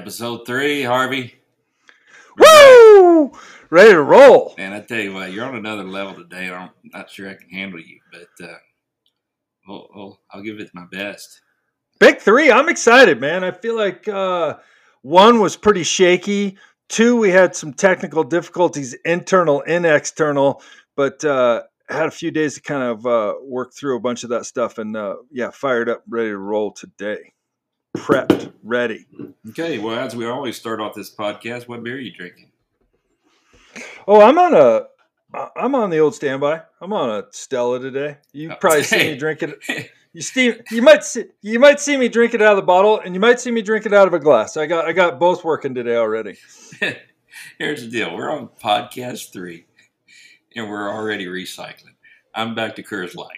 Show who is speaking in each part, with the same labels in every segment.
Speaker 1: Episode three, Harvey.
Speaker 2: Woo! Ready to roll.
Speaker 1: And I tell you what, you're on another level today. I'm not sure I can handle you, but uh, well, well, I'll give it my best.
Speaker 2: Big three. I'm excited, man. I feel like uh, one was pretty shaky. Two, we had some technical difficulties, internal and external, but uh, had a few days to kind of uh, work through a bunch of that stuff. And uh, yeah, fired up, ready to roll today. Prepped, ready.
Speaker 1: Okay, well, as we always start off this podcast, what beer are you drinking?
Speaker 2: Oh, I'm on a. I'm on the old standby. I'm on a Stella today. You
Speaker 1: Oh,
Speaker 2: probably see me drinking it. You steam. You might see. You might see me drink it out of the bottle, and you might see me drink it out of a glass. I got. I got both working today already.
Speaker 1: Here's the deal: we're on podcast three, and we're already recycling. I'm back to Coors Light.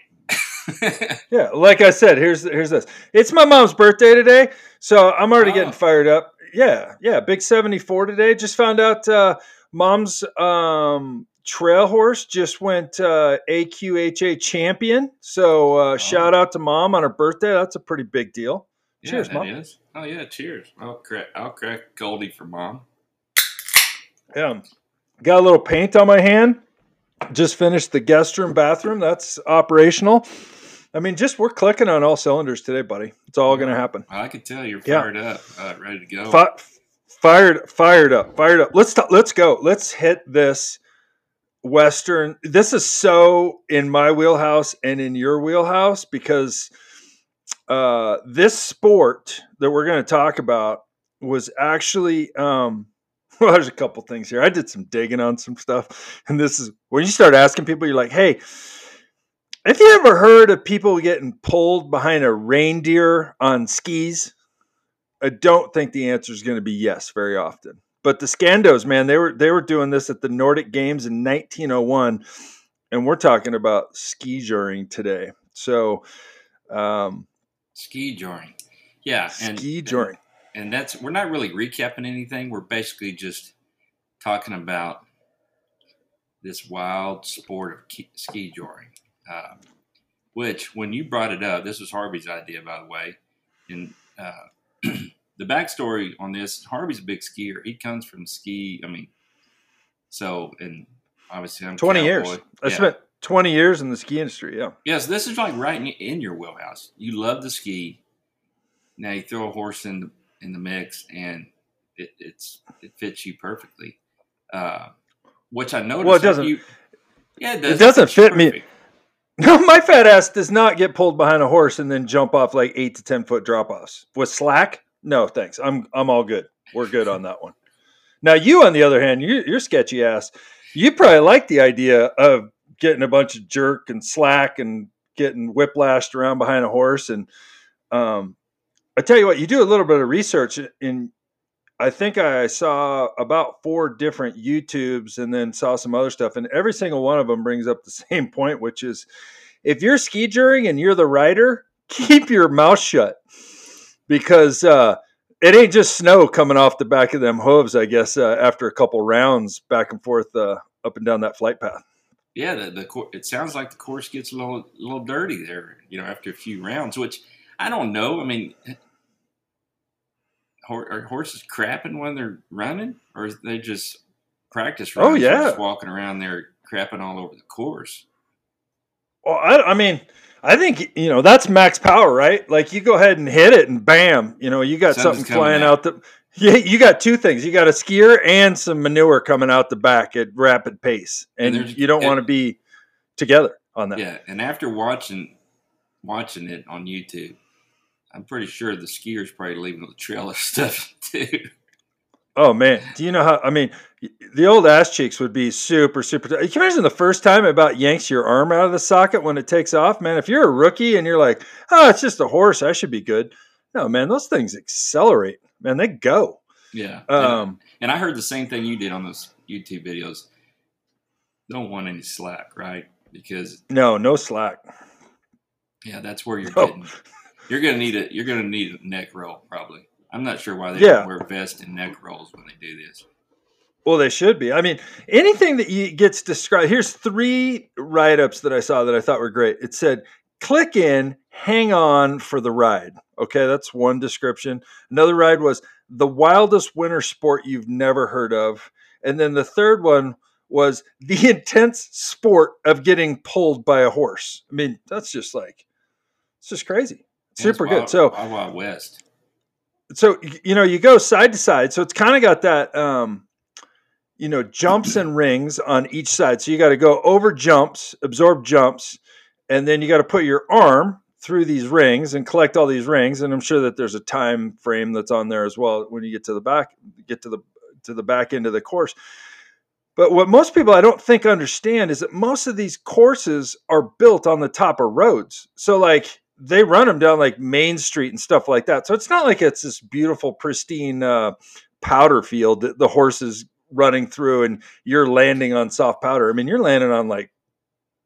Speaker 2: Yeah, like I said, here's here's this. It's my mom's birthday today, so I'm already
Speaker 1: Oh.
Speaker 2: getting fired up. Yeah, yeah, big 74 today. Just found out uh, mom's um, trail horse just went uh, AQHA champion. So uh, shout out to mom on her birthday. That's a pretty big deal.
Speaker 1: Yeah,
Speaker 2: Cheers, Mom.
Speaker 1: is. Oh yeah, cheers. I'll crack. I'll crack Goldie for mom.
Speaker 2: Yeah, got a little paint on my hand. Just finished the guest room, bathroom. That's operational. I mean, just we're clicking on all cylinders today, buddy. It's all going to happen.
Speaker 1: I can tell you're
Speaker 2: Yeah.
Speaker 1: fired up, uh, ready to go.
Speaker 2: Fi- fired, fired up, fired up. Let's t- let's go. Let's hit this western. This is so in my wheelhouse and in your wheelhouse because uh, this sport that we're going to talk about was actually. Um, well, there's a couple things here. I did some digging on some stuff, and this is when you start asking people. You're like, "Hey, have you ever heard of people getting pulled behind a reindeer on skis?" I don't think the answer is going to be yes very often. But the Scandos, man, they were they were doing this at the Nordic Games in 1901, and we're talking about skijoring today. So, um,
Speaker 1: Ski joring. Yeah, and
Speaker 2: skijoring.
Speaker 1: and that's we're not really recapping anything. We're basically just talking about this wild sport of ki- ski joring. Uh, which, when you brought it up, this was Harvey's idea, by the way. And uh, the backstory on this: Harvey's a big skier. He comes from ski. I mean, so and obviously I'm
Speaker 2: 20 years.
Speaker 1: cowboy.
Speaker 2: I
Speaker 1: Yeah.
Speaker 2: spent 20 years in the ski industry. Yeah.
Speaker 1: Yes, this is like right in, in your wheelhouse. You love the ski. Now you throw a horse in the in the mix, and it, it's it fits you perfectly. Uh, which I noticed.
Speaker 2: Well, it doesn't-
Speaker 1: You, yeah, it, does.
Speaker 2: doesn't
Speaker 1: fits you
Speaker 2: fit me. No, my fat ass does not get pulled behind a horse and then jump off like eight to 10 foot drop offs. With slack? No, thanks. I'm I'm all good. We're good on that one. Now, you, on the other hand, you, you're sketchy ass. You probably like the idea of getting a bunch of jerk and slack and getting whiplashed around behind a horse. And um, I tell you what, you do a little bit of research, and I think I saw about four different YouTubes and then saw some other stuff, and every single one of them brings up the same point, which is if you're skijoring and you're the rider, keep your mouth shut because uh, it ain't just snow coming off the back of them hooves. I guess uh, after a couple rounds back and forth uh, up and down that flight path.
Speaker 1: Yeah, the, the it sounds like the course gets a little little dirty there. You know, after a few rounds, which I don't know. I mean, are horses crapping when they're running, or is they just practice?
Speaker 2: Oh, yeah.
Speaker 1: just walking around there crapping all over the course.
Speaker 2: Well, I, I mean, I think you know that's max power, right? Like you go ahead and hit it, and bam, you know you got
Speaker 1: Sun's
Speaker 2: something flying
Speaker 1: out.
Speaker 2: out the. Yeah, you got two things. You got a skier and some manure coming out the back at rapid pace,
Speaker 1: And
Speaker 2: and, you don't want to be together on that.
Speaker 1: Yeah, and after watching watching it on YouTube, I'm pretty sure the skiers probably leaving the trail of stuff too.
Speaker 2: Oh man, do you know how? I mean, the old ass cheeks would be super, super. T- Can you imagine the first time it about yanks your arm out of the socket when it takes off, man? If you're a rookie and you're like, "Oh, it's just a horse, I should be good." No, man, those things accelerate. Man, they go.
Speaker 1: Yeah.
Speaker 2: Um,
Speaker 1: and I heard the same thing you did on those YouTube videos. Don't want any slack, right? Because
Speaker 2: no, no slack.
Speaker 1: yeah, that's where you're
Speaker 2: No.
Speaker 1: getting. You're gonna need a you're gonna need a neck roll probably. I'm not sure why they
Speaker 2: Yeah.
Speaker 1: wear vests and neck rolls when they do this.
Speaker 2: Well, they should be. I mean, anything that you, gets described. Here's three write ups that I saw that I thought were great. It said, click in, hang on for the ride. Okay, that's one description. Another ride was the wildest winter sport you've never heard of. And then the third one was the intense sport of getting pulled by a horse. I mean, that's just like, it's just crazy. Super
Speaker 1: Wild,
Speaker 2: good. So,
Speaker 1: Wild, Wild West.
Speaker 2: so you know, you go side to side. So it's kind of got that, um, you know, jumps and rings on each side. So you got to go over jumps, absorb jumps, and then you got to put your arm through these rings and collect all these rings. And I'm sure that there's a time frame that's on there as well when you get to the back, get to the to the back end of the course. But what most people I don't think understand is that most of these courses are built on the top of roads. So like they run them down like Main Street and stuff like that. So it's not like it's this beautiful, pristine uh, powder field that the horses running through and you're landing on soft powder. I mean, you're landing on like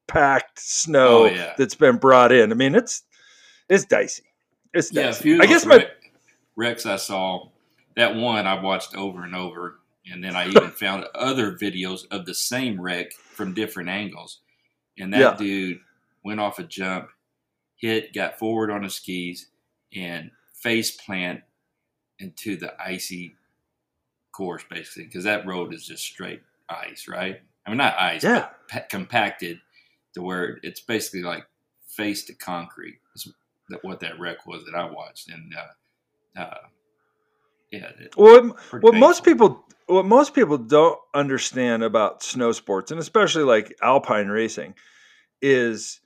Speaker 2: packed snow
Speaker 1: Oh, yeah.
Speaker 2: that's been brought in. I mean, it's it's dicey. It's
Speaker 1: Yeah,
Speaker 2: dicey.
Speaker 1: few
Speaker 2: I guess my
Speaker 1: wrecks I saw. That one I watched over and over, and then I even found other videos of the same wreck from different angles. And that
Speaker 2: Yeah.
Speaker 1: dude went off a jump, hit, got forward on his skis, and face plant into the icy course, basically, because that road is just straight ice, right? I mean, not ice,
Speaker 2: Yeah.
Speaker 1: but pa- compacted to where it's basically like face to concrete. Is that what that wreck was that I watched, and uh, uh, yeah,
Speaker 2: well, what most people what most people don't understand about snow sports and especially like alpine racing is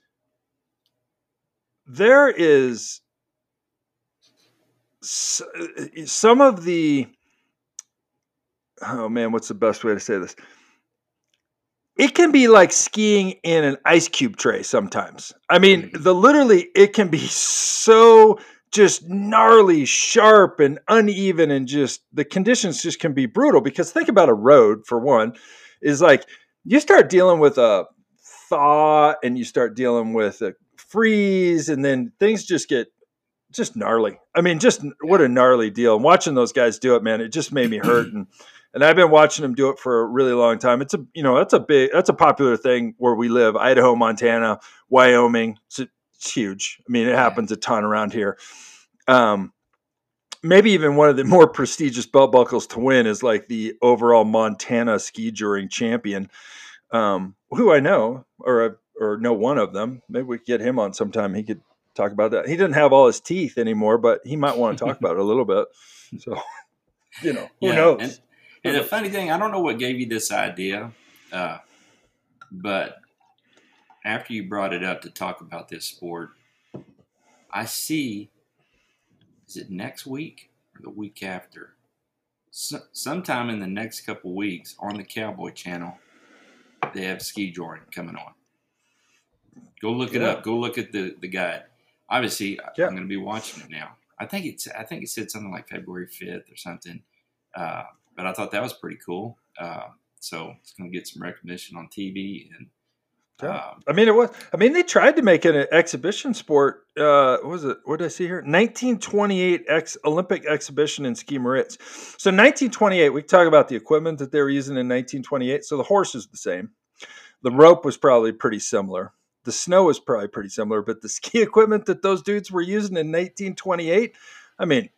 Speaker 2: there is some of the oh man what's the best way to say this it can be like skiing in an ice cube tray sometimes i mean
Speaker 1: Mhm.
Speaker 2: the literally it can be so just gnarly sharp and uneven and just the conditions just can be brutal because think about a road for one is like you start dealing with a thaw and you start dealing with a freeze and then things just get just gnarly i mean just what a gnarly deal and watching those guys do it man it just made me hurt and and I've been watching them do it for a really long time. It's a you know that's a big that's a popular thing where we live, Idaho, Montana, Wyoming. It's, it's huge. I mean, it happens a ton around here. Um, maybe even one of the more prestigious belt buckles to win is like the overall Montana skijoring champion, um, who I know or or know one of them. Maybe we could get him on sometime. He could talk about that. He doesn't have all his teeth anymore, but he might want to talk about it a little bit. So, you know, who
Speaker 1: Yeah,
Speaker 2: knows?
Speaker 1: And, and the funny thing, I don't know what gave you this idea, uh, but after you brought it up to talk about this sport, I see. Is it next week or the week after? So, sometime in the next couple weeks on the Cowboy Channel, they have ski joring coming on. Go look it
Speaker 2: Yeah.
Speaker 1: up. Go look at the the guide. Obviously,
Speaker 2: Yeah.
Speaker 1: I'm going to be watching it now. I think it's I think it said something like February 5th or something. Uh, but I thought that was pretty cool. Uh, so it's going to get some recognition on TV and
Speaker 2: Yeah.
Speaker 1: um,
Speaker 2: I mean, it was. I mean, they tried to make it an exhibition sport. Uh, what was it? What did I see here? 1928 ex Olympic exhibition in St. Moritz. So 1928. We talk about the equipment that they were using in 1928. So the horse is the same. The rope was probably pretty similar. The snow was probably pretty similar, but the ski equipment that those dudes were using in 1928. I mean,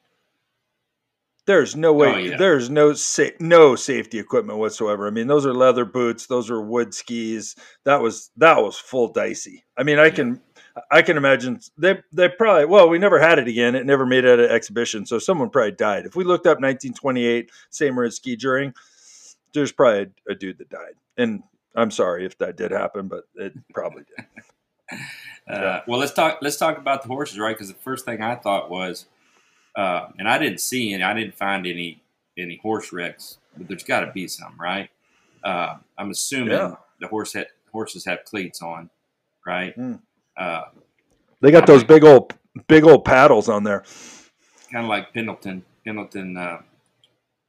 Speaker 2: there's no way.
Speaker 1: Oh, yeah.
Speaker 2: There's no sa- no safety equipment whatsoever. I mean, those are leather boots. Those are wood skis that was that was full dicey. I mean, I can I can imagine they they probably well we never had it again. It never made it at an exhibition, so someone probably died. If we looked up 1928 St. Moritz skijoring, there's probably a, a dude that died. And I'm sorry if that did happen, but it probably did.
Speaker 1: Uh,
Speaker 2: Yeah.
Speaker 1: Well, let's talk. Let's talk about the horses, right? Because the first thing I thought was, uh, and I didn't see any. I didn't find any any horse wrecks, but there's got to be some, right? Uh, I'm assuming
Speaker 2: Yeah.
Speaker 1: the horse ha- horses have cleats on, right?
Speaker 2: Mm.
Speaker 1: Uh,
Speaker 2: They got those big old big old paddles on there.
Speaker 1: kind of like Pendleton Pendleton uh,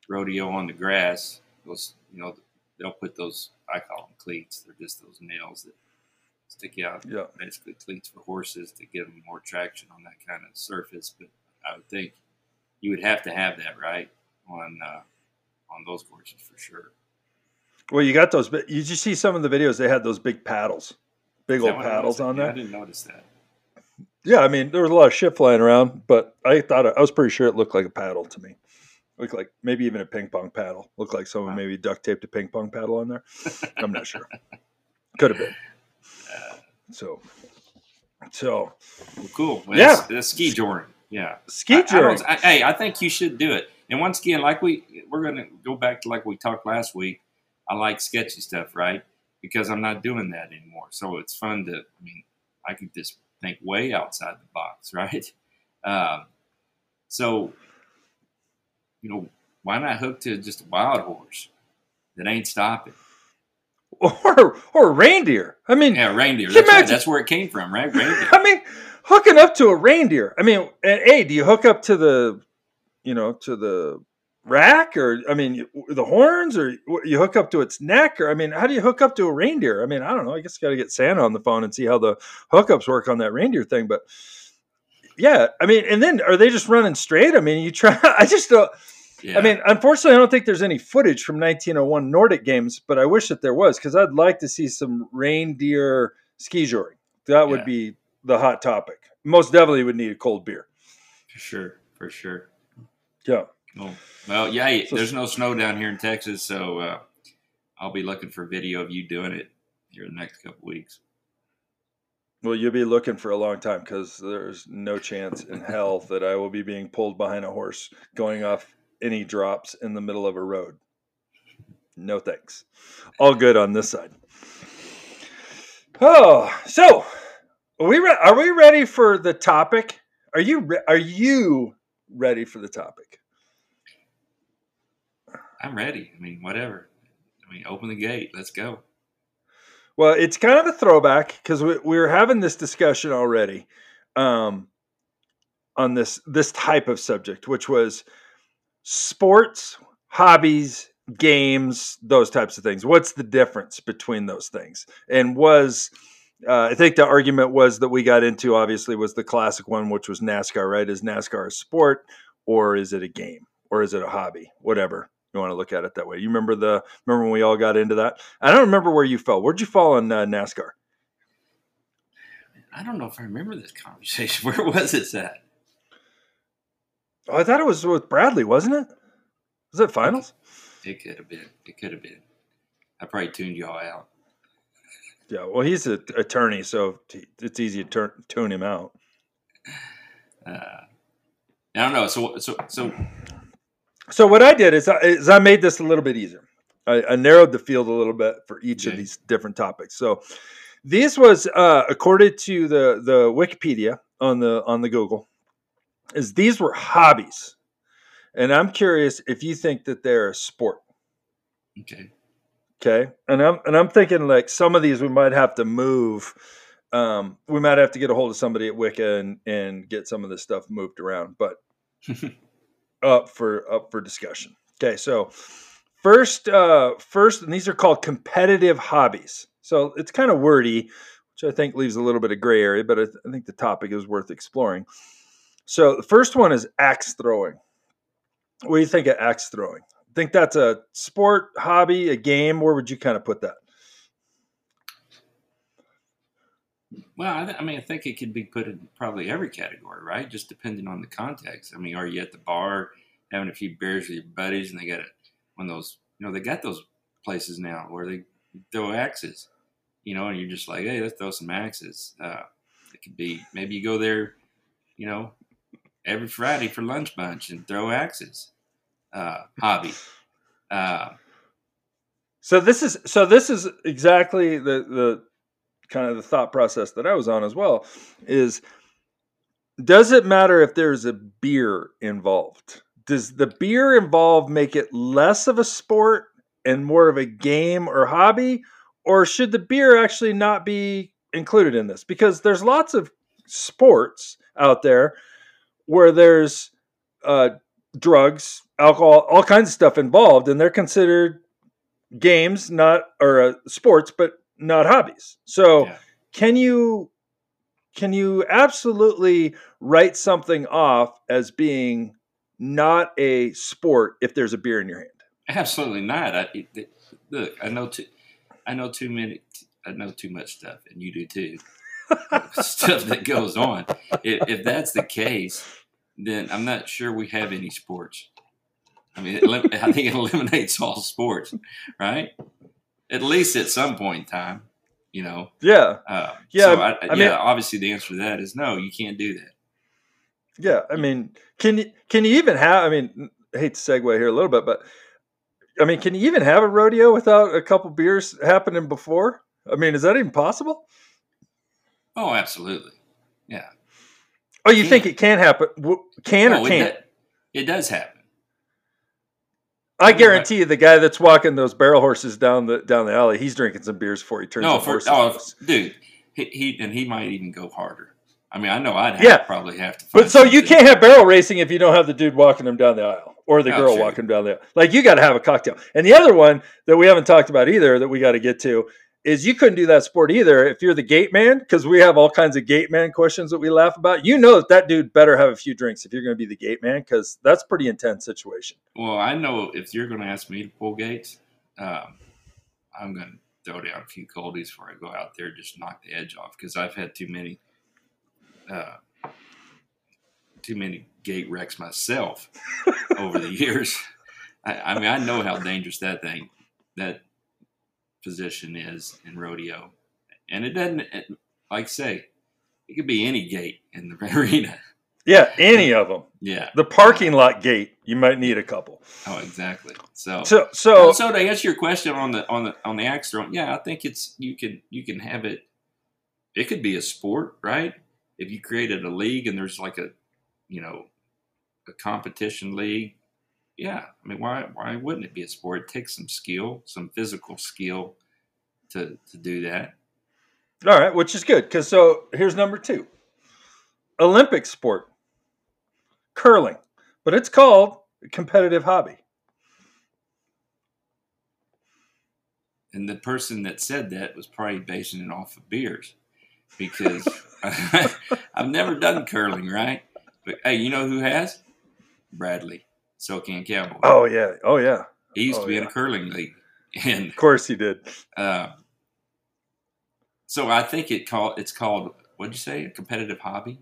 Speaker 1: rodeo on the grass. Those, you know, they'll put those. I call them cleats. They're just those nails that stick out.
Speaker 2: Yeah.
Speaker 1: basically cleats for horses to give them more traction on that kind of surface. But I would think you would have to have that right on uh, on those courses for sure.
Speaker 2: Well, you got those. but You just see some of the videos. They had those big paddles, big old paddles on
Speaker 1: Yeah,
Speaker 2: there.
Speaker 1: I didn't notice that.
Speaker 2: Yeah, I mean there was a lot of shit flying around, but I thought I was pretty sure it looked like a paddle to me. Looked like maybe even a ping pong paddle. Looked like someone
Speaker 1: Wow.
Speaker 2: maybe duct taped a ping pong paddle on there. I'm not sure. Could have been. So, so
Speaker 1: Well, cool. Well,
Speaker 2: Yeah.
Speaker 1: that's, that's ski joring. Yeah.
Speaker 2: ski
Speaker 1: I- I
Speaker 2: touring.
Speaker 1: don't- I- hey, I think you should do it. And once again, like we we're gonna go back to like we talked last week. I like sketchy stuff, right? Because I'm not doing that anymore. So it's fun to. I mean, I can just think way outside the box, right? Um, so, you know, why not hook to just a wild horse that ain't stopping?
Speaker 2: or or reindeer. I mean,
Speaker 1: Yeah, reindeer. That's, right. That's where it came from, right? Reindeer.
Speaker 2: I mean, hooking up to a reindeer. I mean, hey, do you hook up to the, you know, to the rack, or I mean, the horns, or you hook up to its neck, or I mean, how do you hook up to a reindeer? I mean, I don't know. I guess got to get Santa on the phone and see how the hookups work on that reindeer thing. But yeah, I mean, and then are they just running straight? I mean, you try. I just don't.
Speaker 1: Yeah.
Speaker 2: I mean, unfortunately, I don't think there's any footage from 1901 Nordic games, but I wish that there was because I'd like to see some reindeer ski joring. That would
Speaker 1: Yeah.
Speaker 2: be the hot topic. Most definitely would need a cold beer.
Speaker 1: for sure, for sure.
Speaker 2: Yeah.
Speaker 1: Well, well, yeah.
Speaker 2: So-
Speaker 1: there's no snow down here in Texas, so uh, I'll be looking for video of you doing it here in the next couple weeks.
Speaker 2: Well, you'll be looking for a long time because there's no chance in hell that I will be being pulled behind a horse going off any drops in the middle of a road. No thanks. All good on this side. Oh, so are we re- are we ready for the topic? Are you re- are you ready for the topic?
Speaker 1: I'm ready. I mean, whatever. I mean, open the gate. Let's go.
Speaker 2: Well, it's kind of a throwback because we, we were having this discussion already um, on this this type of subject, which was sports, hobbies, games, those types of things. What's the difference between those things? And was uh, I think the argument was that we got into obviously was the classic one, which was NASCAR. Right? Is NASCAR a sport or is it a game or is it a hobby? Whatever you want to look at it that way. You remember the remember when we all got into that? I don't remember where you fell. Where'd you fall on uh, NASCAR?
Speaker 1: I don't know if I remember this conversation. Where was this at?
Speaker 2: Oh, I thought it was with Bradley, wasn't it? Was it finals?
Speaker 1: It could have been. It could have been. I probably tuned y'all out.
Speaker 2: Yeah. Well, he's an attorney, so it's easy to turn, tune him out.
Speaker 1: Uh, I don't know. So, so, so,
Speaker 2: So what I did is I, is I made this a little bit easier. I, I narrowed the field a little bit for each of these different topics. So this was uh, according to the the Wikipedia on the on the Google, is these were hobbies, and I'm curious if you think that they're a sport.
Speaker 1: okay.
Speaker 2: Okay, and I'm and I'm thinking like some of these we might have to move. Um, we might have to get a hold of somebody at Wicca and and get some of this stuff moved around, but up for up for discussion. Okay, so first, uh, first, and these are called competitive hobbies. So it's kind of wordy, which I think leaves a little bit of gray area, but I, th- I think the topic is worth exploring. So the first one is axe throwing. What do you think of axe throwing? Think that's a sport, hobby, a game? Where would you kind of put that?
Speaker 1: Well, I, th- I mean, I think it could be put in probably every category, right? Just depending on the context. I mean, are you at the bar having a few beers with your buddies, and they got a, one of those, you know, they got those places now where they throw axes, you know, and you're just like, hey, let's throw some axes. Uh, it could be maybe you go there, you know, every Friday for lunch bunch and throw axes. Uh, hobby. Uh,
Speaker 2: So this is so this is exactly the the kind of the thought process that I was on as well is does it matter if there's a beer involved? Does the beer involved make it less of a sport and more of a game or hobby or should the beer actually not be included in this? Because there's lots of sports out there where there's uh, drugs, alcohol, all kinds of stuff involved, and they're considered games, not or uh, sports, but not hobbies. So,
Speaker 1: Yeah.
Speaker 2: can you can you absolutely write something off as being not a sport if there's a beer in your hand?
Speaker 1: Absolutely not. I, it, it- look, I know too. I know too many. I know too much stuff, and you do too. stuff that goes on. If, if that's the case, then I'm not sure we have any sports. I mean, it, I think it eliminates all sports, right? At least at some point in time, you know.
Speaker 2: Yeah.
Speaker 1: Uh,
Speaker 2: Yeah,
Speaker 1: So I,
Speaker 2: I
Speaker 1: yeah.
Speaker 2: mean-
Speaker 1: obviously, the answer to that is no. You can't do that.
Speaker 2: Yeah, I mean, can you can you even have? I mean, I hate to segue here a little bit, but I mean, can you even have a rodeo without a couple beers happening before? I mean, is that even possible?
Speaker 1: Oh, absolutely. Yeah.
Speaker 2: Oh, you
Speaker 1: Can.
Speaker 2: think it can happen? Can
Speaker 1: Oh,
Speaker 2: or
Speaker 1: it,
Speaker 2: can't?
Speaker 1: do- it does happen.
Speaker 2: I guarantee you, the guy that's walking those barrel horses down the down the alley, he's drinking some beers before he turns.
Speaker 1: No,
Speaker 2: the
Speaker 1: for oh, dude, he, he and he might even go harder. I mean, I know I'd have,
Speaker 2: Yeah.
Speaker 1: probably have to.
Speaker 2: But so you can't have barrel racing if you don't have the dude walking them down the aisle or the
Speaker 1: Oh,
Speaker 2: girl
Speaker 1: true.
Speaker 2: walking down the aisle. Like you got to have a cocktail. And the other one that we haven't talked about either that we got to get to is you couldn't do that sport either if you're the gate man because we have all kinds of gate man questions that we laugh about. You know that that dude better have a few drinks if you're going to be the gate man because that's pretty intense situation.
Speaker 1: Well, I know if you're going to ask me to pull gates, um, I'm going to throw down a few coldies before I go out there, just knock the edge off because I've had too many, uh, too many gate wrecks myself over the years. I, I mean, I know how dangerous that thing, that position is in rodeo, and it doesn't. It, like I say, it could be any gate in the arena.
Speaker 2: Yeah, any of them.
Speaker 1: Yeah.
Speaker 2: The parking lot gate, you might need a couple.
Speaker 1: Oh, exactly. So,
Speaker 2: So,
Speaker 1: so,
Speaker 2: so
Speaker 1: so to answer your question on the on the on the axe throwing, yeah, I think it's you can you can have it. It could be a sport, right? If you created a league and there's like a, you know, a competition league, yeah. I mean, why why wouldn't it be a sport? It takes some skill, some physical skill, to to do that.
Speaker 2: All right, which is good because so here's number two Olympic sport, curling, but it's called a competitive hobby.
Speaker 1: And the person that said that was probably basing it off of beers, because I've never done curling, right? But hey, you know who has? Bradley, SoCan Cowboy.
Speaker 2: Oh, yeah. Oh, yeah.
Speaker 1: he used
Speaker 2: oh,
Speaker 1: to be in a curling league, and
Speaker 2: Of course he did.
Speaker 1: uh, so I think it called it's called what'd you say? A competitive hobby?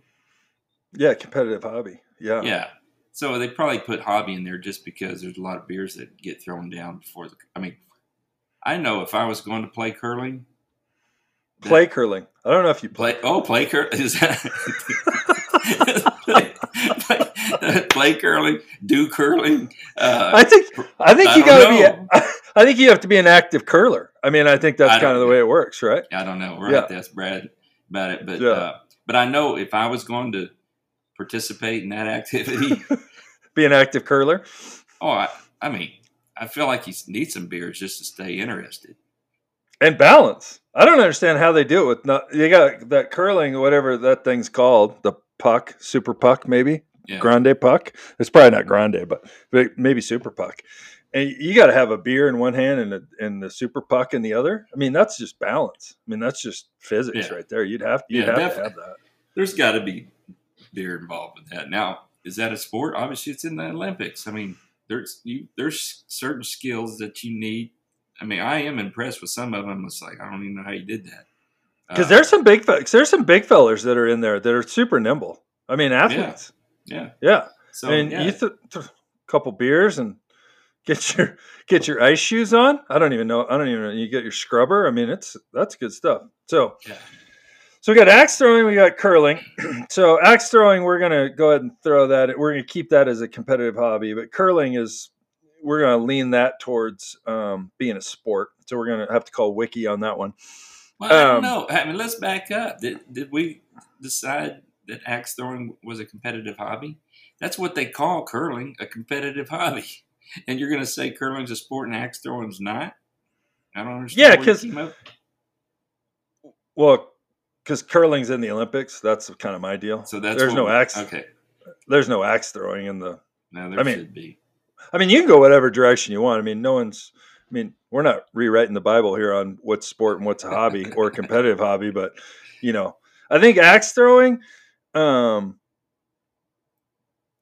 Speaker 2: Yeah, competitive hobby. Yeah.
Speaker 1: Yeah. So they probably put hobby in there just because there's a lot of beers that get thrown down before the. I mean, I know if I was going to play curling,
Speaker 2: Play curling. I don't know if you play.
Speaker 1: Play oh play cur play, play curling do curling uh,
Speaker 2: I think I think
Speaker 1: I
Speaker 2: you got to be. I think you have to be an active curler. I mean, I think that's
Speaker 1: I
Speaker 2: kind of the way it works, right?
Speaker 1: I don't know we're
Speaker 2: Yeah.
Speaker 1: at this Brad about it but
Speaker 2: Yeah.
Speaker 1: uh, but I know if I was going to participate in that activity
Speaker 2: Be an active curler.
Speaker 1: oh I, I mean I feel like you need some beers just to stay interested
Speaker 2: and balance. I don't understand how they do it with not. You got that curling, whatever that thing's called, the puck, super puck, maybe
Speaker 1: yeah
Speaker 2: grande puck. It's probably not grande, but but maybe super puck. And you got to have a beer in one hand and a, and the super puck in the other. I mean, that's just balance. I mean, that's just physics
Speaker 1: Yeah.
Speaker 2: right there. You'd have you'd
Speaker 1: Yeah,
Speaker 2: have to
Speaker 1: definitely.
Speaker 2: have that.
Speaker 1: there's got to be beer involved with that now is that a sport obviously it's in the Olympics I mean there's you there's certain skills that you need I mean I am impressed with some of them it's like I don't even know how you did that
Speaker 2: Because
Speaker 1: Uh,
Speaker 2: there's some big there's some big fellers that are in there that are super nimble. I mean, athletes.
Speaker 1: yeah
Speaker 2: Yeah.
Speaker 1: so
Speaker 2: I mean,
Speaker 1: yeah.
Speaker 2: you th- th- couple beers and get your get your ice shoes on. I don't even know. I don't even know. You get your scrubber. I mean, it's that's good stuff. So
Speaker 1: Yeah.
Speaker 2: so we got axe throwing, we got curling. so axe throwing, we're gonna go ahead and throw that. We're gonna keep that as a competitive hobby, but curling is we're gonna lean that towards um, being a sport. So we're gonna have to call wiki on that one.
Speaker 1: Well, I
Speaker 2: um,
Speaker 1: don't know I mean let's back up did, did we decide that axe throwing was a competitive hobby that's what they call curling a competitive hobby and you're going to say curling's a sport and axe throwing's not I don't understand
Speaker 2: Yeah,
Speaker 1: where you
Speaker 2: 'cause-
Speaker 1: came up-
Speaker 2: Well, because curling's in the Olympics, that's kind of my deal.
Speaker 1: so that's
Speaker 2: there's no
Speaker 1: we-
Speaker 2: axe.
Speaker 1: okay
Speaker 2: There's no axe throwing in the
Speaker 1: No, there
Speaker 2: I mean,
Speaker 1: should be.
Speaker 2: I mean, you can go whatever direction you want. I mean, no one's. I mean, we're not rewriting the Bible here on what's sport and what's a hobby or a competitive hobby, but you know, I think axe throwing. Um,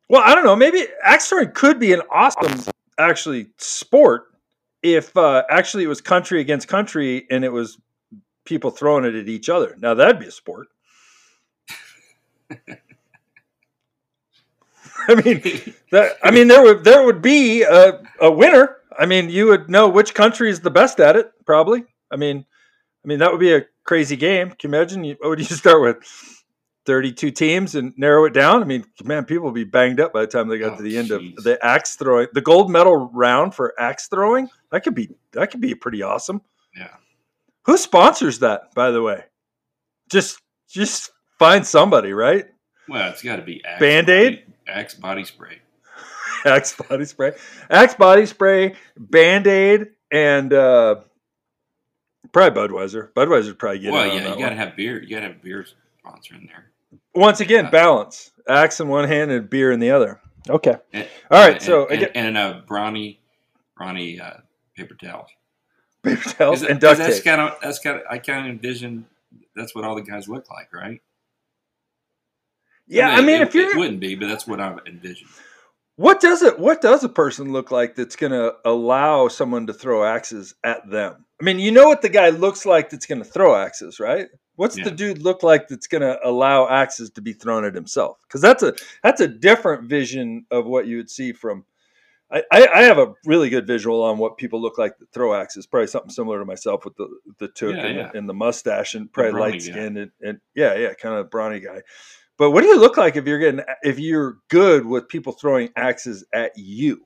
Speaker 2: well, I don't know. Maybe axe throwing could be an awesome, actually, sport if uh, actually it was country against country and it was people throwing it at each other. Now that'd be a sport. I mean, that, I mean, there would there would be a, a winner. I mean, you would know which country is the best at it, probably. I mean, I mean that would be a crazy game. Can you imagine? You, what would you start with? 32 teams and narrow it down. I mean, man, people will be banged up by the time they got
Speaker 1: Oh,
Speaker 2: to the end of the axe throwing. The gold medal round for axe throwing, that could be that could be pretty awesome.
Speaker 1: Yeah.
Speaker 2: Who sponsors that, by the way? Just just find somebody, right?
Speaker 1: Well, it's got to be Axe
Speaker 2: Band-Aid?
Speaker 1: body- Axe body spray.
Speaker 2: Axe body spray, Axe body spray, Band Aid, and uh, probably Budweiser. Budweiser probably get
Speaker 1: well,
Speaker 2: in on
Speaker 1: yeah,
Speaker 2: that
Speaker 1: you got to
Speaker 2: one.
Speaker 1: have beer. You got to have beer sponsor in there.
Speaker 2: Once again,
Speaker 1: Yeah.
Speaker 2: balance. Axe in one hand and beer in the other. Okay.
Speaker 1: And,
Speaker 2: All right.
Speaker 1: and,
Speaker 2: so
Speaker 1: and,
Speaker 2: again,
Speaker 1: and, uh, brawny, brawny uh, paper towels.
Speaker 2: paper towels
Speaker 1: 'Cause
Speaker 2: and
Speaker 1: that- 'cause
Speaker 2: duct
Speaker 1: that's
Speaker 2: tape.
Speaker 1: kind of that's kind of I kind of envision that's what all the guys look like, right?
Speaker 2: Yeah, I mean,
Speaker 1: it,
Speaker 2: if you're
Speaker 1: wouldn't be, but that's what I envision.
Speaker 2: What does it? What does a person look like that's going to allow someone to throw axes at them? I mean, you know what the guy looks like that's going to throw axes, right? What's the dude look like that's going to allow axes to be thrown at himself? Because that's a that's a different vision of what you would see from. I, I, have a really good visual on what people look like that throw axes. Probably something similar to myself with the the took
Speaker 1: Yeah,
Speaker 2: and,
Speaker 1: yeah.
Speaker 2: The, and the mustache and probably light skin and, and yeah, yeah, kind of brawny guy. But what do you look like if you're getting if you're good with people throwing axes at you?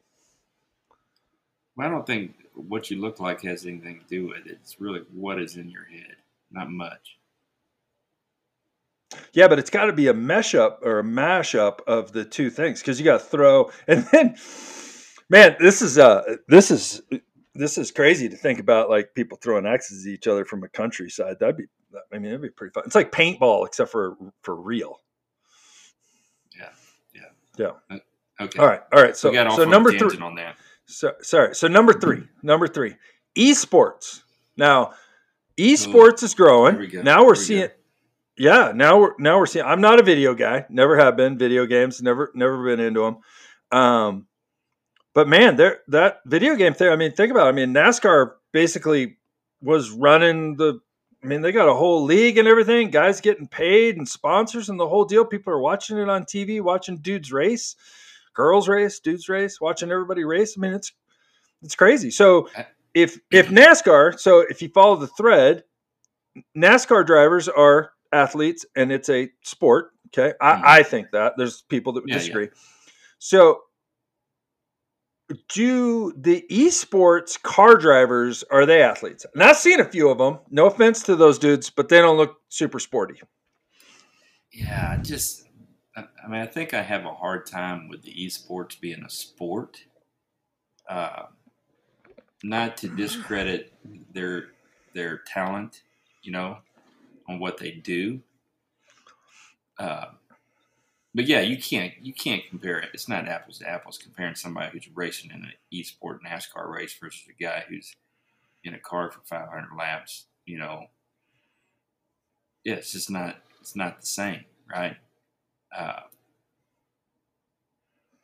Speaker 1: Well, I don't think what you look like has anything to do with it. It's really what is in your head, not much.
Speaker 2: Yeah, but it's got to be a mesh up or a mash up of the two things because you got to throw and then, man, this is uh this is this is crazy to think about like people throwing axes at each other from a countryside. That'd be, I mean, it'd be pretty fun. It's like paintball except for for real.
Speaker 1: Okay.
Speaker 2: All right, all right. So so number three.
Speaker 1: on that.
Speaker 2: So, sorry. So number three, number three, esports. Now, esports is growing.
Speaker 1: Here we.
Speaker 2: Now we're
Speaker 1: we
Speaker 2: seeing. Yeah, now we're now we're seeing. I'm not a video guy. Never have been. Video games. Never never been into them. Um, but man, there that video game thing. I mean, think about. It. I mean, NASCAR basically was running the. I mean, they got a whole league and everything. Guys getting paid and sponsors and the whole deal. People are watching it on TV, watching dudes race, girls race, dudes race, watching everybody race. I mean, it's it's crazy. So if if NASCAR, so if you follow the thread, NASCAR drivers are athletes and it's a sport. Okay, I,
Speaker 1: Mhm.
Speaker 2: I think that there's people that would
Speaker 1: Yeah, yeah.
Speaker 2: disagree. So do the esports car drivers are they athletes? And I've seen a few of them. No offense to those dudes, but they don't look super sporty.
Speaker 1: Yeah, just, I, I mean, I think I have a hard time with the esports being a sport. Uh, not to discredit their their talent, you know, on what they do. Uh, but yeah, you can't you can't compare it. It's not apples to apples comparing somebody who's racing in an esport NASCAR race versus a guy who's in a car for 500 laps. You know, yeah, it's just not it's not the same, right? Uh,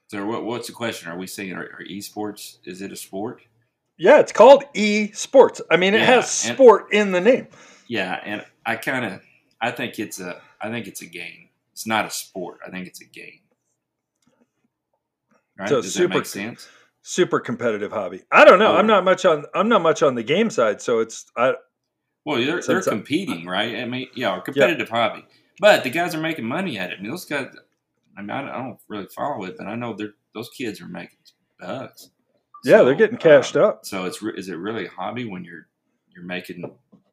Speaker 1: so what, what's the question? Are we saying are, are esports? Is it a sport?
Speaker 2: Yeah, it's called esports. I mean, it
Speaker 1: Yeah,
Speaker 2: has
Speaker 1: and-
Speaker 2: sport in the name.
Speaker 1: Yeah, and I kind of I think it's a I think it's a game. It's not a sport. I think it's a game. Right?
Speaker 2: So
Speaker 1: Does
Speaker 2: super-
Speaker 1: that make sense?
Speaker 2: Super competitive hobby. I don't know.
Speaker 1: Oh.
Speaker 2: I'm not much on. I'm not much on the game side, so it's. I,
Speaker 1: Well, they're, they're competing, right? I mean, yeah, a competitive hobby. But the guys are making money at it. I mean, those guys. I mean, I don't, really follow it, but I know they're those kids are making bucks.
Speaker 2: yeah, they're getting cashed
Speaker 1: uh,
Speaker 2: up.
Speaker 1: So it's is it really a hobby when you're you're making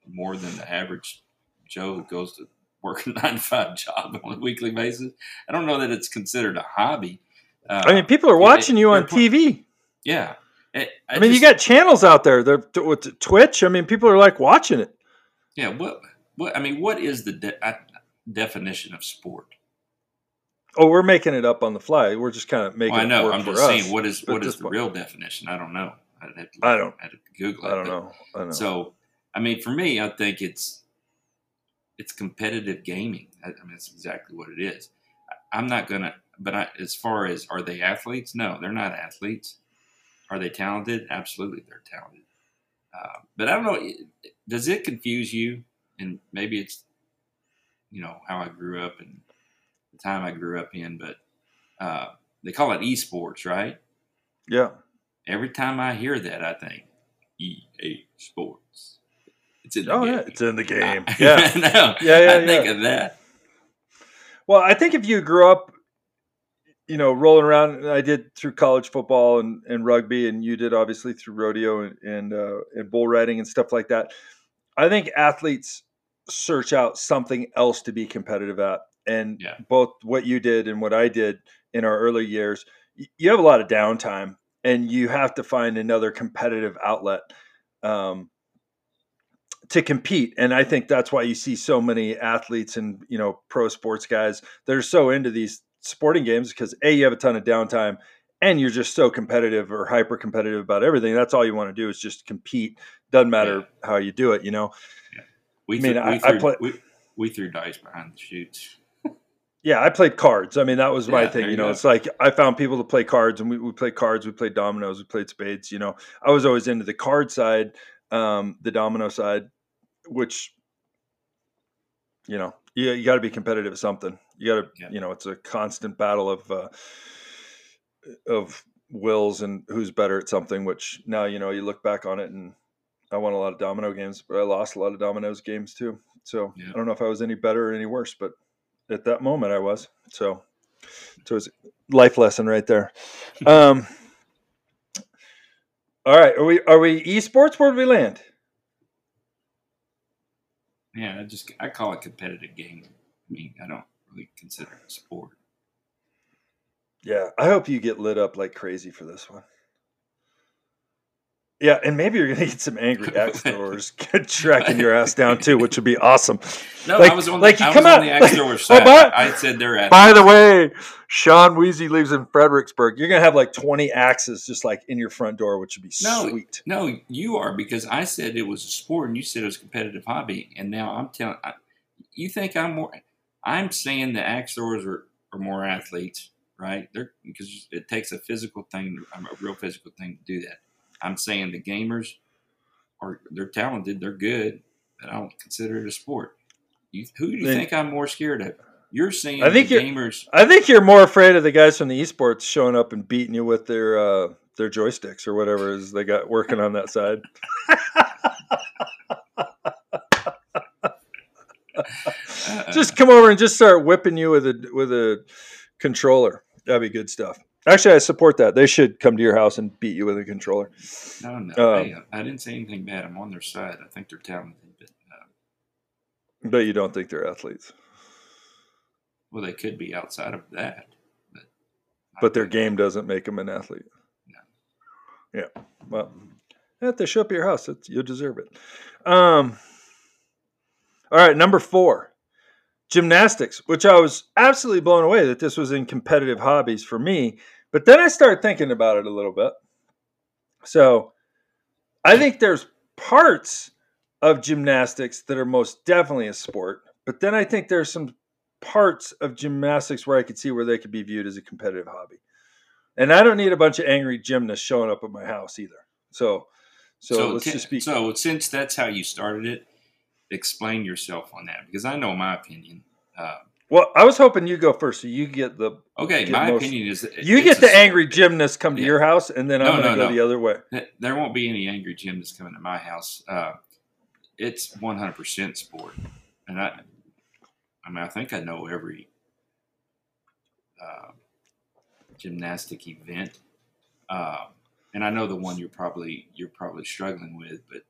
Speaker 1: more than the average Joe who goes to work a nine to five job on a weekly basis? I don't know that it's considered a hobby. Uh,
Speaker 2: I mean, people are
Speaker 1: it-
Speaker 2: watching you on TV.
Speaker 1: yeah. It-
Speaker 2: I mean, you got channels out there. They're with Twitch. I mean, people are like watching it.
Speaker 1: yeah. What what I mean, what is the de- uh, definition of sport?
Speaker 2: Oh, we're making it up on the fly. We're just kind of making.
Speaker 1: Well, I
Speaker 2: it
Speaker 1: know. I'm just
Speaker 2: us.
Speaker 1: saying, what is
Speaker 2: at
Speaker 1: what is the
Speaker 2: point.
Speaker 1: real definition? I don't know. I'd have to,
Speaker 2: I don't-
Speaker 1: I'd have to Google it.
Speaker 2: I don't know. I don't know.
Speaker 1: So, I mean, for me, I think it's it's competitive gaming. I, I mean, that's exactly what it is. I, I'm not gonna, but I, as far as are they athletes? No, they're not athletes. Are they talented? Absolutely, they're talented. Uh, but I don't know. Does it confuse you and maybe it's you know how I grew up and the time I grew up in, but uh, they call it esports, right?
Speaker 2: Yeah.
Speaker 1: Every time I hear that, I think EA Sports. It's in the
Speaker 2: Oh
Speaker 1: game.
Speaker 2: yeah, it's in the game. Yeah.
Speaker 1: no,
Speaker 2: Yeah, yeah,
Speaker 1: I think of that.
Speaker 2: Well, I think if you grew up, you know, rolling around, I did through college football and, and rugby, and you did obviously through rodeo and and, uh, and bull riding and stuff like that. I think athletes search out something else to be competitive at, and
Speaker 1: Yeah.
Speaker 2: both what you did and what I did in our early years, you have a lot of downtime, and you have to find another competitive outlet. Um, to compete and i think that's why you see so many athletes and you know pro sports guys that are so into these sporting games because a you have a ton of downtime and you're just so competitive or hyper competitive about everything that's all you want to do is just compete doesn't matter how you do it you know
Speaker 1: We
Speaker 2: I mean,
Speaker 1: threw,
Speaker 2: I-
Speaker 1: we,
Speaker 2: I
Speaker 1: threw,
Speaker 2: play-
Speaker 1: we, we threw dice behind the chutes.
Speaker 2: yeah i played cards i mean that was my
Speaker 1: Yeah,
Speaker 2: thing you
Speaker 1: you
Speaker 2: know
Speaker 1: go.
Speaker 2: it's like i found people to play cards and we, we played cards we played dominoes we played spades you know i was always into the card side um, the domino side which you know you, you got to be competitive at something. You got to
Speaker 1: Yeah.
Speaker 2: you know it's a constant battle of uh, of wills and who's better at something which now you know you look back on it and i won a lot of domino games but i lost a lot of dominoes games too. So
Speaker 1: Yeah.
Speaker 2: i don't know if i was any better or any worse but at that moment i was. So so it's life lesson right there. Um all right are we are we esports? Where do we land
Speaker 1: Yeah, I just I call it competitive gaming. I mean, I don't really consider it a sport.
Speaker 2: Yeah, I hope you get lit up like crazy for this one. Yeah, and maybe you're gonna get some angry axe throwers tracking your ass down too, which would be awesome.
Speaker 1: No,
Speaker 2: Like-
Speaker 1: I was on
Speaker 2: like
Speaker 1: the,
Speaker 2: you
Speaker 1: I
Speaker 2: come
Speaker 1: was
Speaker 2: out-
Speaker 1: on the axe thrower
Speaker 2: Oh,
Speaker 1: side.
Speaker 2: but-
Speaker 1: I, I said they're at
Speaker 2: By the way, Shawn Wiese lives in Fredericksburg. You're gonna have like 20 axes just like in your front door, which would be
Speaker 1: No.
Speaker 2: sweet.
Speaker 1: No, you are because I said it was a sport and you said it was a competitive hobby, and now I'm telling I, you think I'm more. I'm saying the axe throwers are, are more athletes, right? They're because it takes a physical thing, a real physical thing to do that. I'm saying the gamers are they're talented, they're good, but I don't consider it a sport. You, who do you think I'm more scared of? You're saying
Speaker 2: I think
Speaker 1: gamers.
Speaker 2: I think you're more afraid of the guys from the esports showing up and beating you with their uh, their joysticks or whatever is they got working on that side. just come over and just start whipping you with a with a controller. That'd be good stuff. Actually, I support that. They should come to your house and beat you with a controller.
Speaker 1: no, no,
Speaker 2: um,
Speaker 1: hey, I didn't say anything bad. I'm on their side. I think they're talented, but uh,
Speaker 2: But you don't think they're athletes.
Speaker 1: Well, they could be outside of that, but
Speaker 2: But their game doesn't make them an athlete.
Speaker 1: No.
Speaker 2: Yeah. Well, if they show up at your house, it's, you deserve it. Um. All right, number four, gymnastics, which I was absolutely blown away that this was in competitive hobbies for me. But then I started thinking about it a little bit. So I think there's parts of gymnastics that are most definitely a sport, but then I think there's some parts of gymnastics where I could see where they could be viewed as a competitive hobby. And I don't need a bunch of angry gymnasts showing up at my house either. So, so, let's
Speaker 1: t-
Speaker 2: just be.
Speaker 1: so since that's how you started it, explain yourself on that because I know my opinion. Uh,
Speaker 2: well, I was hoping you go first, so you get the
Speaker 1: okay,
Speaker 2: Get
Speaker 1: my
Speaker 2: most-
Speaker 1: opinion is
Speaker 2: you get the
Speaker 1: s-
Speaker 2: angry gymnast come to
Speaker 1: Yeah.
Speaker 2: your house, and then I'm going to
Speaker 1: no,
Speaker 2: go
Speaker 1: no.
Speaker 2: the other way.
Speaker 1: There won't be any angry gymnasts coming to my house. Uh, it's 100% sport, and I, I mean, I think I know every uh, gymnastic event, uh, and I know the one you're probably you're probably struggling with, but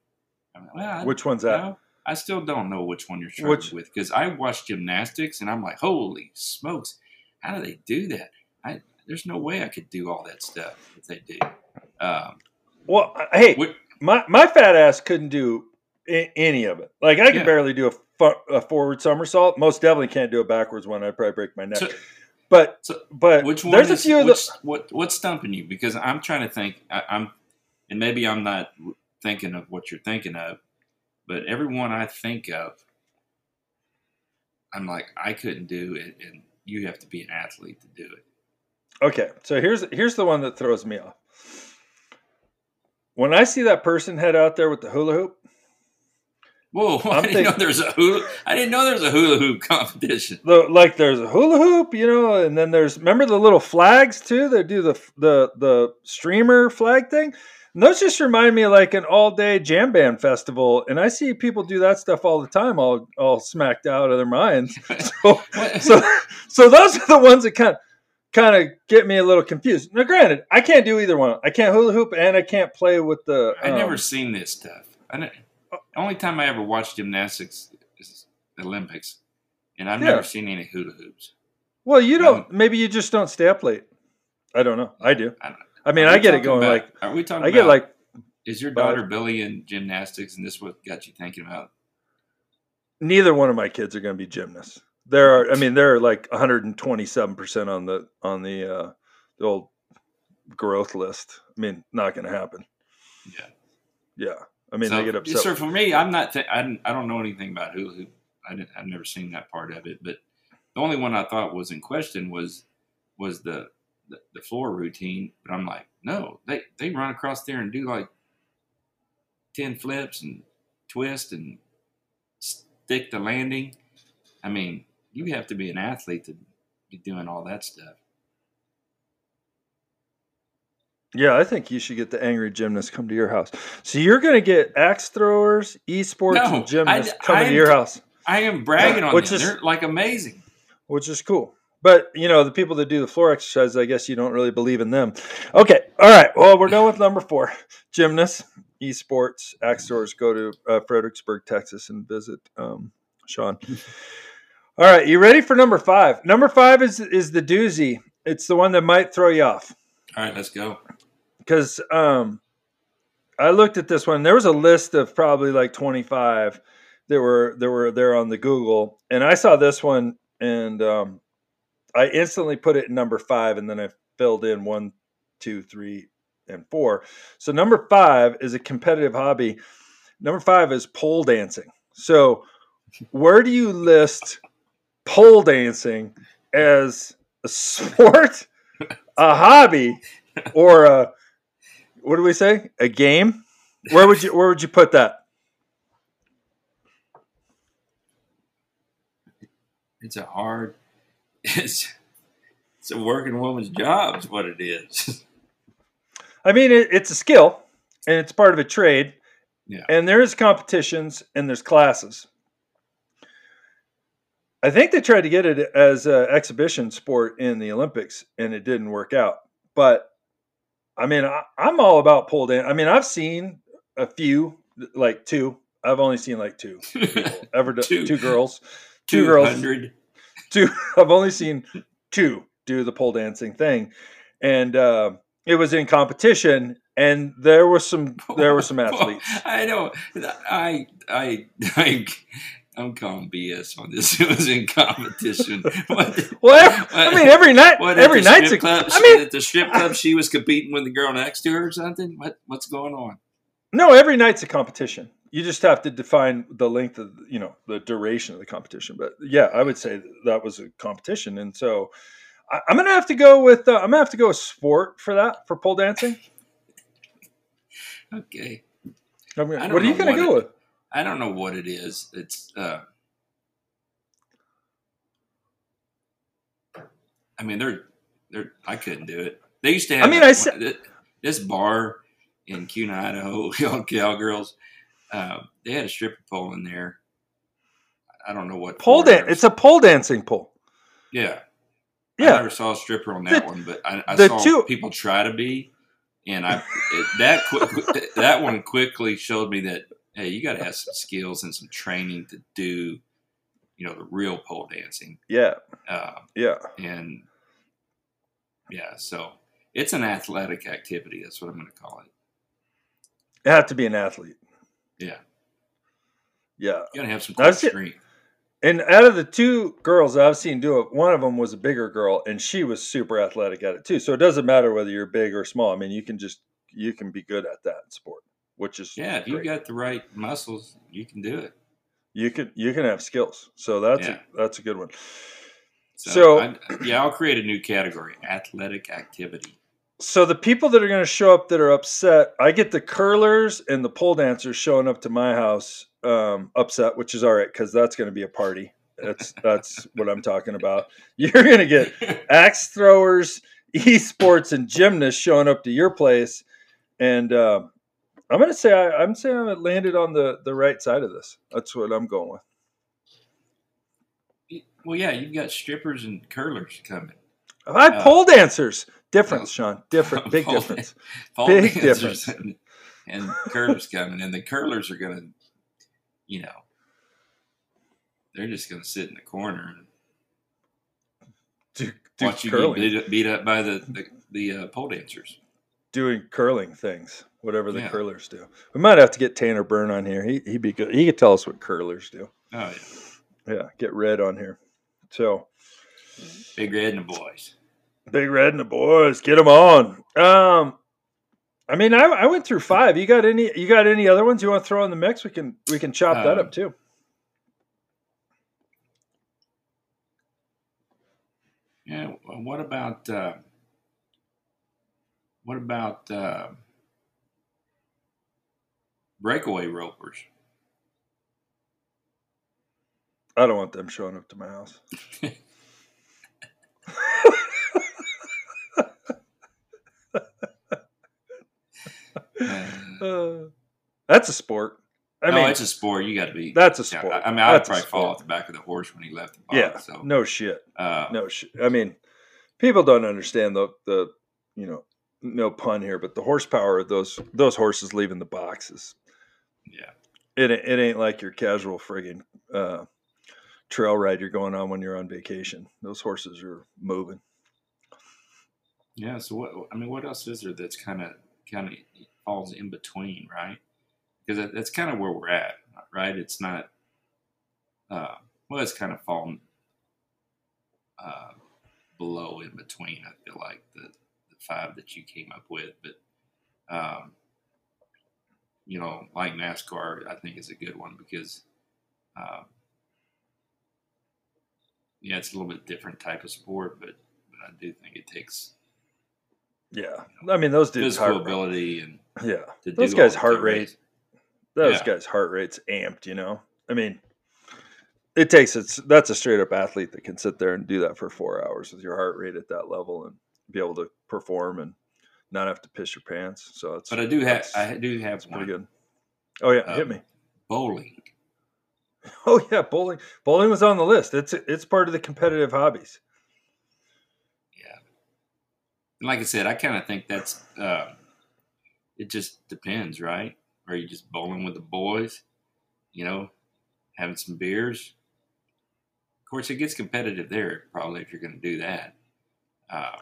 Speaker 1: I mean, well, I,
Speaker 2: Which one's that?
Speaker 1: I still don't know which one you're struggling
Speaker 2: Which-
Speaker 1: with because I watch gymnastics and I'm like, holy smokes, how do they do that? I there's no way I could do all that stuff if they do. Um,
Speaker 2: Well, hey,
Speaker 1: What-
Speaker 2: my my fat ass couldn't do any of it. Like I can
Speaker 1: Yeah.
Speaker 2: barely do a, a forward somersault. Most definitely can't do a backwards one. I'd probably break my neck.
Speaker 1: So-
Speaker 2: but
Speaker 1: so
Speaker 2: but
Speaker 1: which one
Speaker 2: there's
Speaker 1: is,
Speaker 2: a few of the.
Speaker 1: what what's stumping you? Because I'm trying to think. I, I'm, and maybe I'm not thinking of what you're thinking of, but everyone I think of, I'm like I couldn't do it, and you have to be an athlete to do it.
Speaker 2: Okay, so here's here's the one that throws me off. When I see that person head out there with the hula hoop,
Speaker 1: Whoa! I
Speaker 2: I'm
Speaker 1: didn't know
Speaker 2: think-
Speaker 1: there's a hula. I didn't know there's a hula hoop competition.
Speaker 2: the, like there's a hula hoop, you know, and then there's remember the little flags too. They do the the the streamer flag thing. Those just remind me of like an all day jam band festival, and I see people do that stuff all the time, all all smacked out of their minds. So so so those are the ones that kind of kind of get me a little confused. Now, granted, I can't do either one. I can't hula hoop and I can't play with the.
Speaker 1: I never
Speaker 2: um,
Speaker 1: seen this stuff. I ne- only time I ever watched gymnastics is Olympics, and I've
Speaker 2: Yeah.
Speaker 1: never seen any hula hoops.
Speaker 2: Well, you don't.
Speaker 1: Um,
Speaker 2: maybe you just don't stay up late. I don't know. I do.
Speaker 1: I don't-
Speaker 2: I mean, I get it going.
Speaker 1: about-
Speaker 2: like
Speaker 1: are we talking?
Speaker 2: I get
Speaker 1: about-
Speaker 2: like
Speaker 1: Is your daughter Billy in gymnastics, and this what got you thinking about?
Speaker 2: neither one of my kids are going to be gymnasts. There are. I mean, they're like 127 percent on the on the uh, the old growth list. I mean, not going to happen.
Speaker 1: Yeah.
Speaker 2: Yeah. I mean,
Speaker 1: so,
Speaker 2: they get upset.
Speaker 1: So for me, I'm not. Th- I, I don't know anything about hula hoop. I didn't, I've never seen that part of it. But the only one I thought was in question was was the the, the floor routine. But I'm like, no, they they run across there and do like ten flips and twist and stick the landing. I mean, you have to be an athlete to be doing all that stuff.
Speaker 2: Yeah, I think you should get the angry gymnasts come to your house. So you're going to get axe throwers, esports,
Speaker 1: No,
Speaker 2: and gymnasts
Speaker 1: I-
Speaker 2: coming
Speaker 1: I-
Speaker 2: to your house,
Speaker 1: I am bragging on
Speaker 2: Which
Speaker 1: them.
Speaker 2: is-
Speaker 1: They're like amazing.
Speaker 2: which is cool. But you know, the people that do the floor exercises, I guess you don't really believe in them. Okay, all right. Well, we're done with number four: gymnasts, esports, axe throwers. Go to uh, Fredericksburg, Texas, and visit um, Shawn. All right, you ready for number five? Number five is is the doozy. It's the one that might throw you off.
Speaker 1: All right, let's go.
Speaker 2: because um, I looked at this one. There was a list of probably like 25 that were that were there on the Google, and I saw this one, and um, I instantly put it in number five, and then I filled in one, two, three, and four. So number five is a competitive hobby. Number five is pole dancing. So where do you list pole dancing as a sport, a hobby, or a what do we say? A game? Where would you where would you put that?
Speaker 1: It's a hard. It's it's a working woman's job. Is what it is.
Speaker 2: I mean, it, it's a skill and it's part of a trade.
Speaker 1: Yeah.
Speaker 2: And there is competitions and there's classes. I think they tried to get it as an exhibition sport in the Olympics and it didn't work out. But I mean, I, I'm all about pole dance. I mean, I've seen a few, like two. I've only seen like two people ever
Speaker 1: Two.
Speaker 2: two girls. Two girls.
Speaker 1: 200.
Speaker 2: two i've only seen two do the pole dancing thing and uh, it was in competition and there was some there were some athletes
Speaker 1: I know. I I I I'm calling BS on this. It was in competition. What,
Speaker 2: well i mean every night
Speaker 1: what,
Speaker 2: every a,
Speaker 1: club,
Speaker 2: i mean
Speaker 1: at the strip club, she was competing with the girl next to her or something. What what's going on?
Speaker 2: no every night's a competition you just have to define the length of you know the duration of the competition but yeah i would say that was a competition and so I, i'm gonna have to go with uh, i'm gonna have to go with sport for that for pole dancing
Speaker 1: Okay.
Speaker 2: Gonna- what are you gonna go
Speaker 1: it-
Speaker 2: with
Speaker 1: I don't know what it is. It's uh I mean they're they're I couldn't do it. They used to have i
Speaker 2: mean, I said-
Speaker 1: this bar in Kuna, Idaho, on Cowgirls. Uh, they had a stripper pole in there. I don't know what
Speaker 2: pole dance it's a pole dancing pole
Speaker 1: yeah.
Speaker 2: yeah.
Speaker 1: I never saw a stripper on that
Speaker 2: The-
Speaker 1: one, but I, I saw
Speaker 2: two-
Speaker 1: people try to be, and I it, that that one quickly showed me that hey, you got to have some skills and some training to do, you know, the real pole dancing,
Speaker 2: yeah
Speaker 1: uh,
Speaker 2: yeah
Speaker 1: and yeah, so it's an athletic activity. That's what I'm going to call it.
Speaker 2: You have to be an athlete.
Speaker 1: Yeah,
Speaker 2: Yeah.
Speaker 1: you got to have some
Speaker 2: it.
Speaker 1: strength.
Speaker 2: And out of the two girls I've seen do it, one of them was a bigger girl and she was super athletic at it too. So it doesn't matter whether you're big or small. I mean, you can just you can be good at that sport, which is
Speaker 1: Yeah, if you got the right muscles, you can do it.
Speaker 2: you can you can have skills. So that's
Speaker 1: Yeah.
Speaker 2: a, that's a good one.
Speaker 1: So,
Speaker 2: So-
Speaker 1: I, yeah, I'll create a new category: athletic activity.
Speaker 2: So the people that are going to show up that are upset, I get the curlers and the pole dancers showing up to my house um, upset, which is all right because that's going to be a party. That's that's what I'm talking about. You're going to get axe throwers, esports, and gymnasts showing up to your place, and uh, I'm going to say I, I'm saying I landed on the the right side of this. That's what I'm going with.
Speaker 1: Well, yeah, you've got strippers and curlers coming.
Speaker 2: I uh, pole dancers. Difference, Shawn. Different. Big difference.
Speaker 1: Big difference. And, and curlers coming, and the curlers are going to, you know, they're just going to sit in the corner and
Speaker 2: do, do
Speaker 1: watch you get beat, beat, up by the the, the uh, pole dancers
Speaker 2: doing curling things, whatever the yeah. curlers do. We might have to get Tanner Byrne on here. He he'd be good. He could tell us what curlers do.
Speaker 1: Oh
Speaker 2: yeah, yeah. Get Red on here. So
Speaker 1: Big Red and the boys.
Speaker 2: Big Red and the boys, get them on. Um, I mean, I, I went through five. You got any? You got any other ones you want to throw in the mix? We can we can chop that up um, too.
Speaker 1: Yeah. What about uh, what about uh, breakaway ropers?
Speaker 2: I don't want them showing up to my house. uh, that's a sport.
Speaker 1: I no, mean, it's a sport. You got to be.
Speaker 2: That's a sport.
Speaker 1: I, I mean, I'd probably fall off the back of the horse when he left the box.
Speaker 2: Yeah.
Speaker 1: So.
Speaker 2: No shit. Uh, no shit. I mean, people don't understand the the you know no pun here, but the horsepower of those those horses leaving the boxes.
Speaker 1: Yeah.
Speaker 2: It it ain't like your casual friggin' uh, trail ride you're going on when you're on vacation. Those horses are moving.
Speaker 1: Yeah. So what? I mean, what else is there that's kind of kind of falls in between, right? Because that's kind of where we're at, right? It's not. Uh, well, it's kind of fallen uh, below in between. I feel like the the five that you came up with, but um, you know, like NASCAR, I think is a good one because. Uh, yeah, it's a little bit different type of sport, but but I do think it takes.
Speaker 2: Yeah, I mean those dudes
Speaker 1: physical ability and
Speaker 2: yeah, those guys' heart rate. Those yeah. guys' heart rate's amped. You know, I mean, it takes it's that's a straight up athlete that can sit there and do that for four hours with your heart rate at that level and be able to perform and not have to piss your pants. So it's.
Speaker 1: But I do have I do have
Speaker 2: one. pretty good. Oh yeah, um, hit me.
Speaker 1: Bowling.
Speaker 2: Oh yeah, bowling. Bowling was on the list. It's it's part of the competitive hobbies.
Speaker 1: Like I said, I kind of think that's. Uh, it just depends, right? Are you just bowling with the boys? You know, having some beers. Of course, it gets competitive there, probably if you're going to do that. Uh,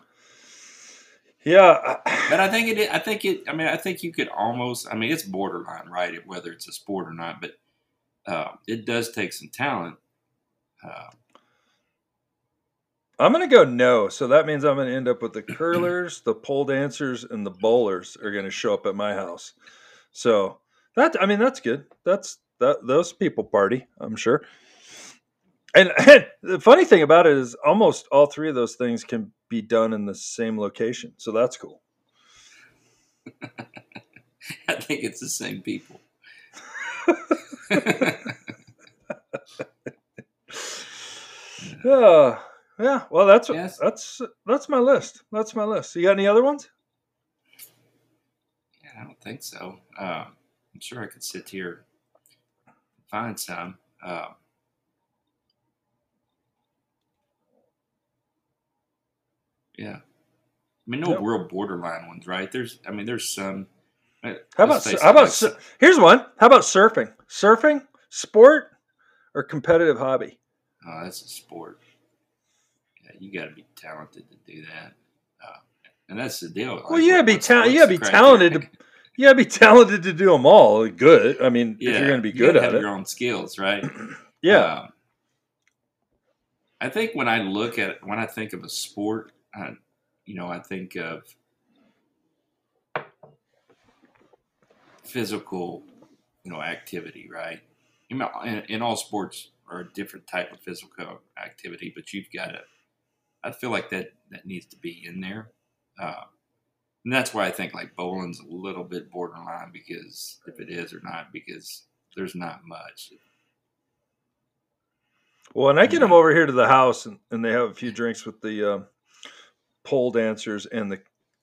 Speaker 2: yeah,
Speaker 1: but I think it. I think it. I mean, I think you could almost. I mean, it's borderline, right? Whether it's a sport or not, but uh, it does take some talent. Uh,
Speaker 2: I'm going to go no. So that means I'm going to end up with the curlers, the pole dancers, and the bowlers are going to show up at my house. So that I mean that's good. That's that those people party. I'm sure. And, and the funny thing about it is almost all three of those things can be done in the same location. So that's cool.
Speaker 1: I think it's the same people.
Speaker 2: yeah, yeah. Well, that's yes. that's that's my list. That's my list. You got any other ones?
Speaker 1: Yeah, I don't think so. Uh, I'm sure I could sit here and find some. Uh, yeah, I mean, no yep. real borderline ones, right? There's, I mean, there's some
Speaker 2: how about how about like, here's one? How about surfing? Surfing, sport, or competitive hobby?
Speaker 1: Oh, that's a sport. Yeah, you got to be talented to do that, uh, and that's the deal.
Speaker 2: Like, well, you got to be talented. You got to be talented. To, to be talented to do them all. Good. I mean, yeah, if you're going to be good at
Speaker 1: it, your own skills, right?
Speaker 2: yeah. Um,
Speaker 1: I think when I look at when I think of a sport, uh, you know, I think of physical, you know, activity, right? In, in all sports are a different type of physical activity, but you've got to. I feel like that that needs to be in there. Uh, And that's why I think like bowling's a little bit borderline because if it is or not, because there's not much.
Speaker 2: Well, and I get them over here to the house, and, and they have a few drinks with the uh, pole dancers and the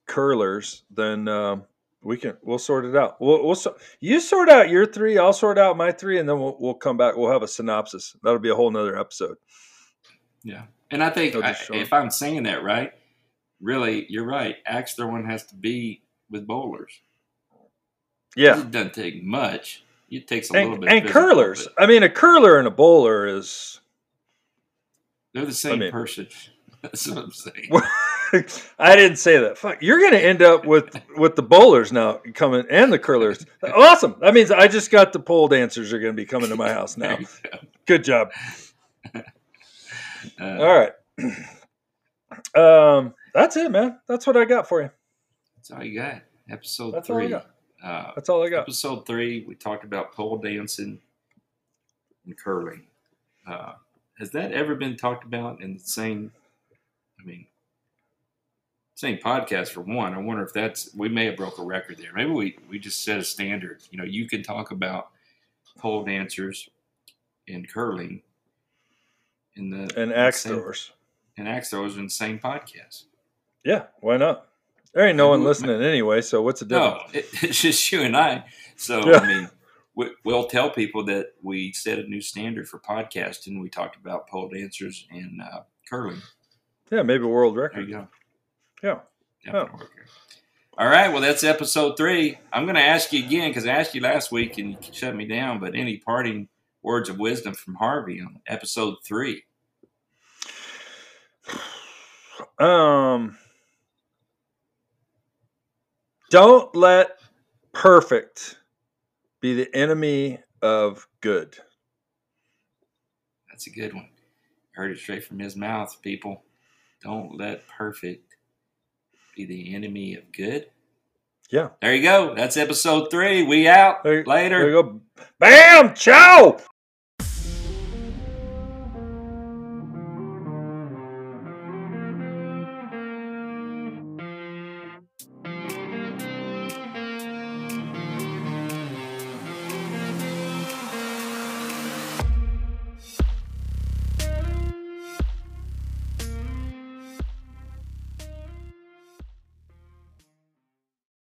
Speaker 2: curlers. Then um, we can we'll sort it out. We'll, we'll so, you sort out your three, I'll sort out my three, and then we'll we'll come back. We'll have a synopsis. That'll be a whole nother episode.
Speaker 1: Yeah, and I think I, if I'm saying that right, really, you're right. Axe throwing has to be with bowlers.
Speaker 2: Yeah,
Speaker 1: It doesn't take much. It takes a
Speaker 2: and,
Speaker 1: little bit.
Speaker 2: and curlers. I mean, a curler and a bowler is.
Speaker 1: They're the same
Speaker 2: mean-
Speaker 1: person. That's what I'm saying.
Speaker 2: I didn't say that. Fuck, you're going to end up with with the bowlers now coming and the curlers. Awesome. That means I just got the pole dancers are going to be coming to my house now. Good job.
Speaker 1: Uh,
Speaker 2: All right. Um, that's it, man. That's what I got for you.
Speaker 1: That's all you got. Episode
Speaker 2: That's all
Speaker 1: three.
Speaker 2: got.
Speaker 1: Uh,
Speaker 2: That's all I got.
Speaker 1: episode three, we talked about pole dancing and curling. Uh, has that ever been talked about in the same? I mean, same podcast for one. I wonder if that's we may have broke a record there. Maybe we we just set a standard. You know, you can talk about pole dancers and curling in the
Speaker 2: And axe throwers.
Speaker 1: and axe throwers in the same podcast.
Speaker 2: Yeah, why not? There ain't no one listening anyway, so what's the difference?
Speaker 1: No, it, it's just you and I. So
Speaker 2: Yeah.
Speaker 1: I mean, we, we'll tell people that we set a new standard for podcasting. We talked about pole dancers and uh, curling.
Speaker 2: Yeah, maybe a world
Speaker 1: There
Speaker 2: record.
Speaker 1: you go.
Speaker 2: Yeah.
Speaker 1: Work. All right. Well, that's episode three. I'm going to ask you again because I asked you last week and you shut me down. But any parting words of wisdom from Harvey on episode three?
Speaker 2: Um, don't let perfect be the enemy of good.
Speaker 1: That's a good one. Heard it straight from his mouth, people. Don't let perfect be the enemy of good.
Speaker 2: Yeah.
Speaker 1: There you go. That's episode three. We out.
Speaker 2: There-
Speaker 1: Later.
Speaker 2: There you go. Bam! Ciao!